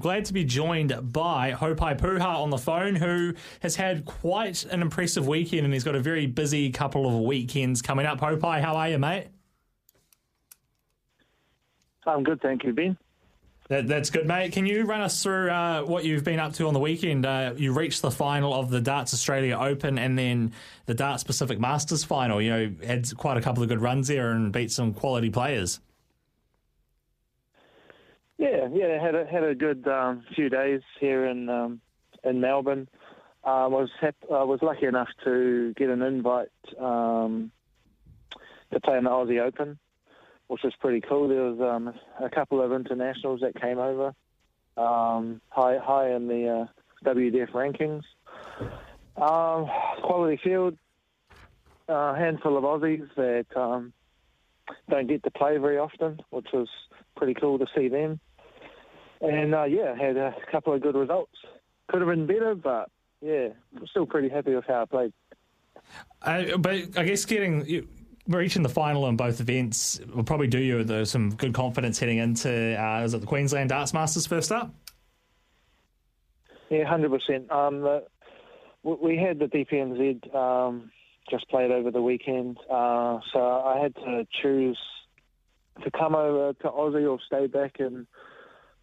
Glad to be joined by Haupai Puha on the phone, who has had quite an impressive weekend and he's got a very busy couple of weekends coming up. Haupai, how are you, mate? I'm good, thank you, Ben. That, that's good, mate. Can you run us through uh, what you've been up to on the weekend? Uh, you reached the final of the Darts Australia Open and then the Darts Pacific Masters final. You know, had quite a couple of good runs there and beat some quality players. Yeah, yeah, had a had a good um, few days here in um, in Melbourne. I um, was hap- I was lucky enough to get an invite um, to play in the Aussie Open, which was pretty cool. There was um, a couple of internationals that came over, high high in the uh, WDF rankings. quality field, a handful of Aussies that don't get to play very often, which was pretty cool to see them and uh, yeah, had a couple of good results. Could have been better, but yeah, I'm still pretty happy with how I played. Uh, but I guess getting reaching the final in both events will probably do you some good confidence heading into uh, is it the Queensland Darts Masters first up? Yeah, hundred um, percent. We had the DPNZ um, just played over the weekend, uh, so I had to choose to come over to Aussie or stay back and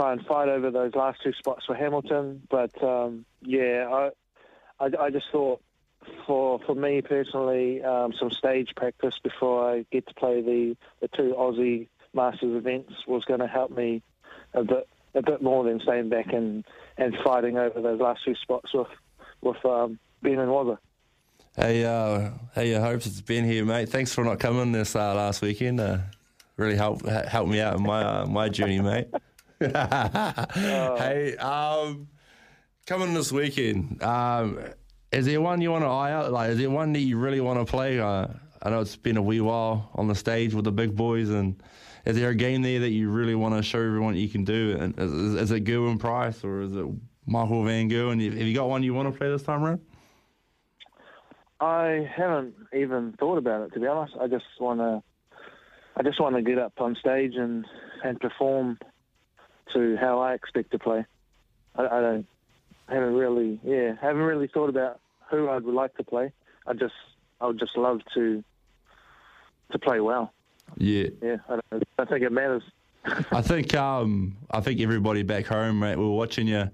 try and fight over those last two spots for Hamilton. But um, yeah, I, I, I just thought for for me personally, um, some stage practice before I get to play the, the two Aussie Masters events was going to help me a bit a bit more than staying back and, and fighting over those last two spots with with um, Ben and Wazza. Hey, uh, hey, your hopes it's Ben here, mate. Thanks for not coming this uh, last weekend. Uh, really helped helped me out in my uh, my journey, mate. hey, um, coming this weekend, um, is there one you want to eye out? Like, is there one that you really want to play? Uh, I know it's been a wee while on the stage with the big boys, and is there a game there that you really want to show everyone you can do? And is, is it Gerwyn Price or is it Michael Van Gerwen? Have you got one you want to play this time around? I haven't even thought about it to be honest. I just want to, I just want to get up on stage and and perform to how I expect to play. I, I don't haven't really yeah haven't really thought about who I would like to play. I just I would just love to to play well. Yeah, yeah. I don't, I think it matters. I think um I think everybody back home, right? we were watching you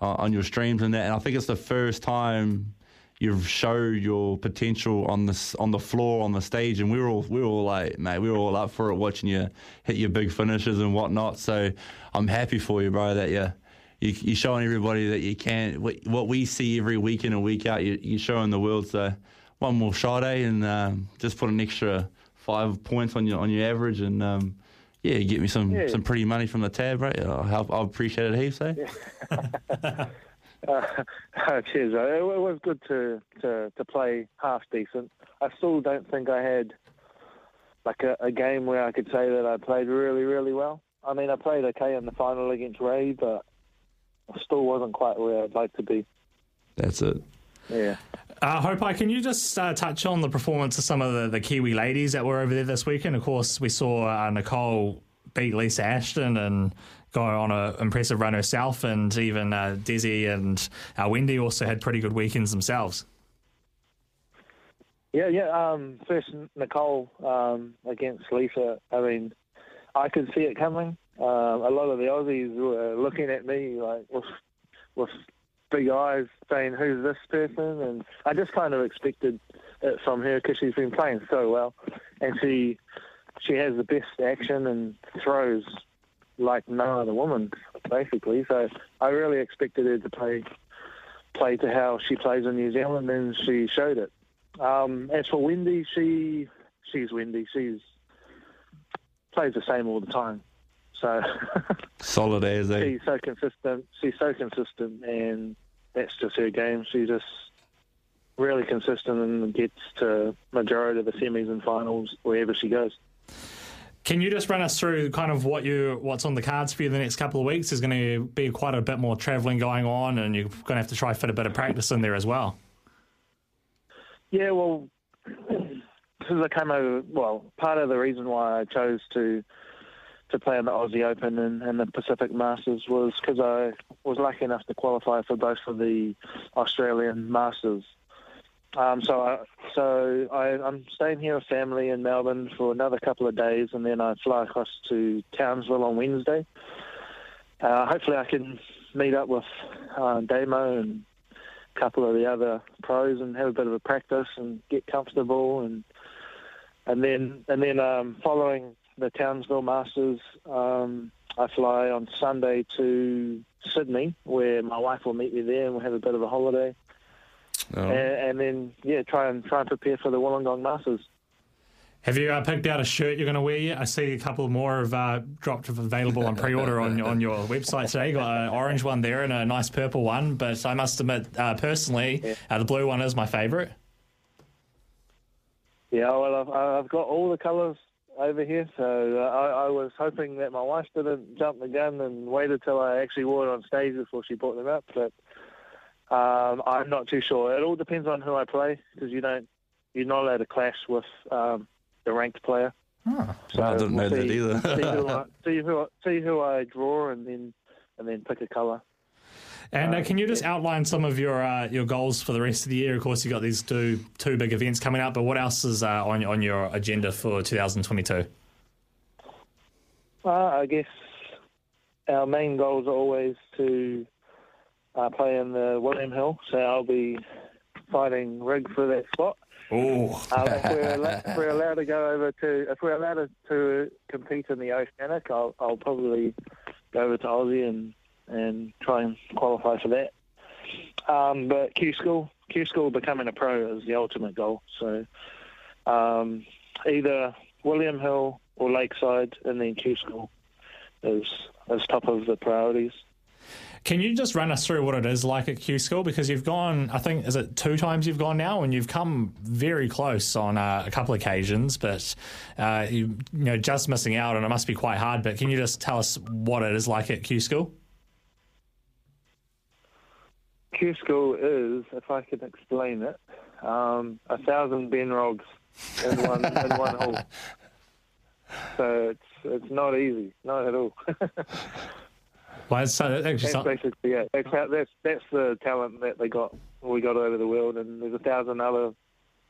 uh, on your streams and that, and I think it's the first time you've showed your potential on the on the floor on the stage, and we were all we were all like, mate, we were all up for it, watching you hit your big finishes and whatnot. So I'm happy for you, bro, that you. You, are showing everybody that you can. What we see every week in and week out, you, are showing the world. So, one more shot, eh, and um, just put an extra five points on your on your average, and um, yeah, get me some, yeah. some pretty money from the tab, right? I'll, help, I'll appreciate it heaps, eh? Yeah. Uh, cheers. It, it was good to, to, to play half decent. I still don't think I had like a, a, game where I could say that I played really, really well. I mean, I played okay in the final against Ray, but I still wasn't quite where I'd like to be. That's it. Yeah. Uh, Haupai, can you just uh, touch on the performance of some of the, the Kiwi ladies that were over there this weekend? Of course, we saw uh, Nicole beat Lisa Ashton and go on an impressive run herself, and even uh, Desi and uh, Wendy also had pretty good weekends themselves. Yeah, yeah. Um, first, Nicole um, against Lisa. I mean, I could see it coming. Um, a lot of the Aussies were looking at me like with, with big eyes, saying, "Who's this person?" And I just kind of expected it from her because she's been playing so well, and she she has the best action and throws like no other woman, basically. So I really expected her to play play to how she plays in New Zealand, and she showed it. Um, as for Wendy, she she's Wendy. She's plays the same all the time. So solid as She's so consistent. She's so consistent, and that's just her game. She just really consistent and gets to majority of the semis and finals wherever she goes. Can you just run us through kind of what you what's on the cards for you the next couple of weeks? There's going to be quite a bit more travelling going on, and you're going to have to try fit a bit of practice in there as well. Yeah, well, since I came over, well, part of the reason why I chose to to play in the Aussie Open and, and the Pacific Masters was because I was lucky enough to qualify for both of the Australian Masters. Um, so I, so I, I'm staying here with family in Melbourne for another couple of days, and then I fly across to Townsville on Wednesday. Uh, hopefully, I can meet up with uh, Damo and a couple of the other pros and have a bit of a practice and get comfortable, and and then and then um, following the Townsville Masters, um, I fly on Sunday to Sydney, where my wife will meet me there, and we'll have a bit of a holiday. Oh. And, and, then yeah, try and try and prepare for the Wollongong Masters. Have you uh, picked out a shirt you're going to wear yet? I see a couple more have uh, dropped available on pre-order on on your website today. You got an orange one there and a nice purple one, but I must admit, uh, personally, yeah. Uh, the blue one is my favourite. Yeah, well, I've, I've got all the colours over here, so uh, I, I, was hoping that my wife didn't jump the gun and waited till I actually wore it on stage before she brought them up, but um, I'm not too sure. It all depends on who I play because you don't, you're not allowed to clash with um, the ranked player. Oh, so I didn't we'll know see, that either. see, who I, see, who I, see who I draw and then and then pick a colour. And uh, can you just outline some of your uh, your goals for the rest of the year? Of course, you've got these two two big events coming up, but what else is uh, on on your agenda for 2022? I guess our main goals are always to uh, play in the William Hill, so I'll be fighting Rig for that spot. Oh. um, if, we're if, we're allowed to go over to, if we're allowed to, to compete in the Oceanic, I'll, I'll probably go over to Aussie and, and try and qualify for that. Um, but Q School, Q School becoming a pro is the ultimate goal. So um, either William Hill or Lakeside, and then Q School is is top of the priorities. Can you just run us through what it is like at Q School? Because you've gone, I think, is it two times you've gone now, and you've come very close on uh, a couple of occasions, but uh, you, you know, just missing out, and it must be quite hard. But can you just tell us what it is like at Q School? Q School is, if I can explain it, um, a thousand Ben Robbs in one in one hole. So it's it's not easy, not at all. Well, it's, uh, that's basically yeah. That's, that's that's the talent that they got. We got over the world, and there's a thousand other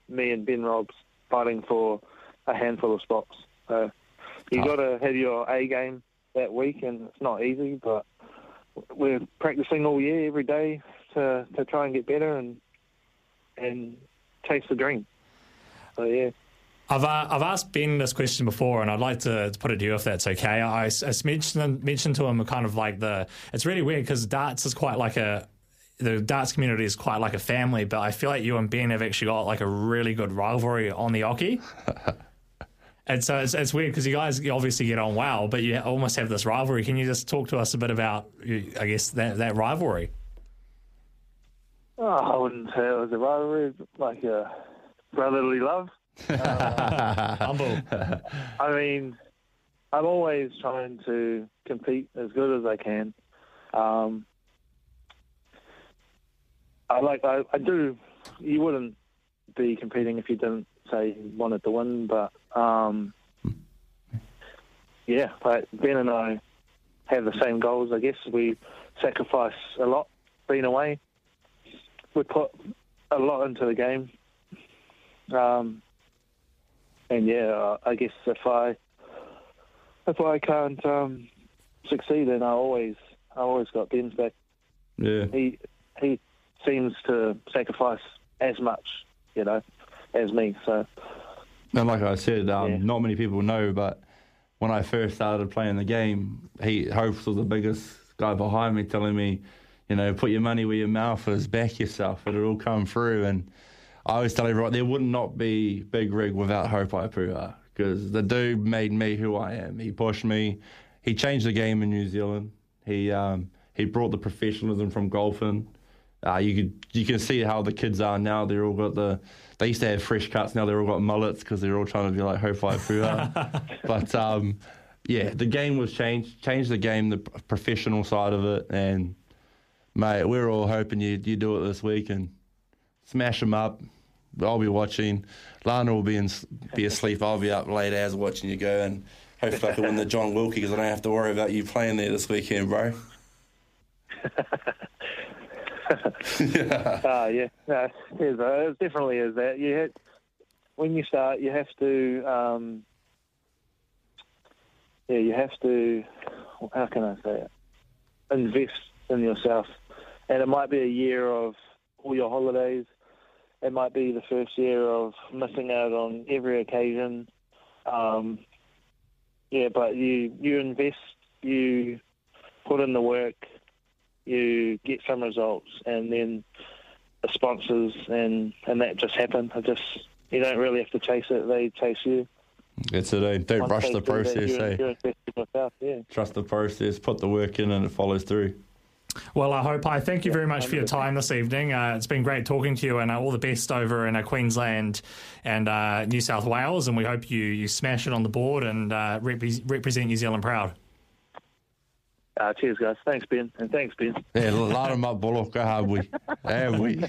me and Ben Robbs fighting for a handful of spots. So you oh. got to have your A game that week, and it's not easy, but we're practicing all year, every day, to to try and get better and and chase the dream. So yeah. I've uh, I've asked Ben this question before, and I'd like to, to put it to you if that's okay. I, I mentioned mentioned to him kind of like the it's really weird because darts is quite like a the darts community is quite like a family, but I feel like you and Ben have actually got like a really good rivalry on the oche. and so it's, it's weird because you guys obviously get on well, but you almost have this rivalry. Can you just talk to us a bit about, I guess, that, that rivalry? Oh, I wouldn't say it was a rivalry, like a brotherly love. Uh, Humble. I mean, I'm always trying to compete as good as I can. Um, I like I, I do. You wouldn't be competing if you didn't say you wanted to win, but um, yeah, but Ben and I have the same goals. I guess we sacrifice a lot being away. We put a lot into the game. Um, and yeah, I guess if I if I can't um, succeed, then I always I always got Ben's back. Yeah, he he seems to sacrifice as much, you know, as me. So, and like I said, um, yeah. not many people know, but when I first started playing the game, he Hopes was the biggest guy behind me, telling me, you know, put your money where your mouth is, back yourself, it'll all come through, and I always tell everyone there would not be Big Rig without Haupai Puha because the dude made me who I am. He pushed me. He changed the game in New Zealand. He um, he brought the professionalism from golfing uh, you could you can see how the kids are now. They're all got the they used to have fresh cuts. Now they're all got mullets because they're all trying to be like Haupai Puha. but um, yeah, the game was changed. Changed the game, the professional side of it, and mate, we're all hoping you you do it this week and smash them up. I'll be watching. Lana will be in, be asleep. I'll be up late hours watching you go, and hopefully I can win the John Wilkie because I don't have to worry about you playing there this weekend, bro. Ah, yeah, no, it, is, uh, it definitely is that. You had, when you start, you have to, um, yeah, you have to. How can I say it? Invest in yourself, and it might be a year of all your holidays. It might be the first year of missing out on every occasion. Um, yeah, but you you invest, you put in the work, you get some results, and then the sponsors and and that just happen. It just you don't really have to chase it; they chase you. That's it. Eh? Don't Once rush the do that, process. you're, eh? you're yourself, yeah. Trust the process. Put the work in, and it follows through. Well, I hope I thank you very much for your time this evening. Uh, it's been great talking to you, and uh, all the best over in uh, Queensland and uh, New South Wales. And we hope you you smash it on the board and uh, repre- represent New Zealand proud. Uh, cheers, guys. Thanks, Ben, and thanks, Ben. Yeah, light them up, Bullock. Have we? Have we?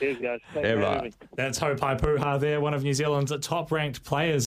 Cheers, guys. Thanks Yeah, for right. having me. That's Haupai Puha there, one of New Zealand's top ranked players.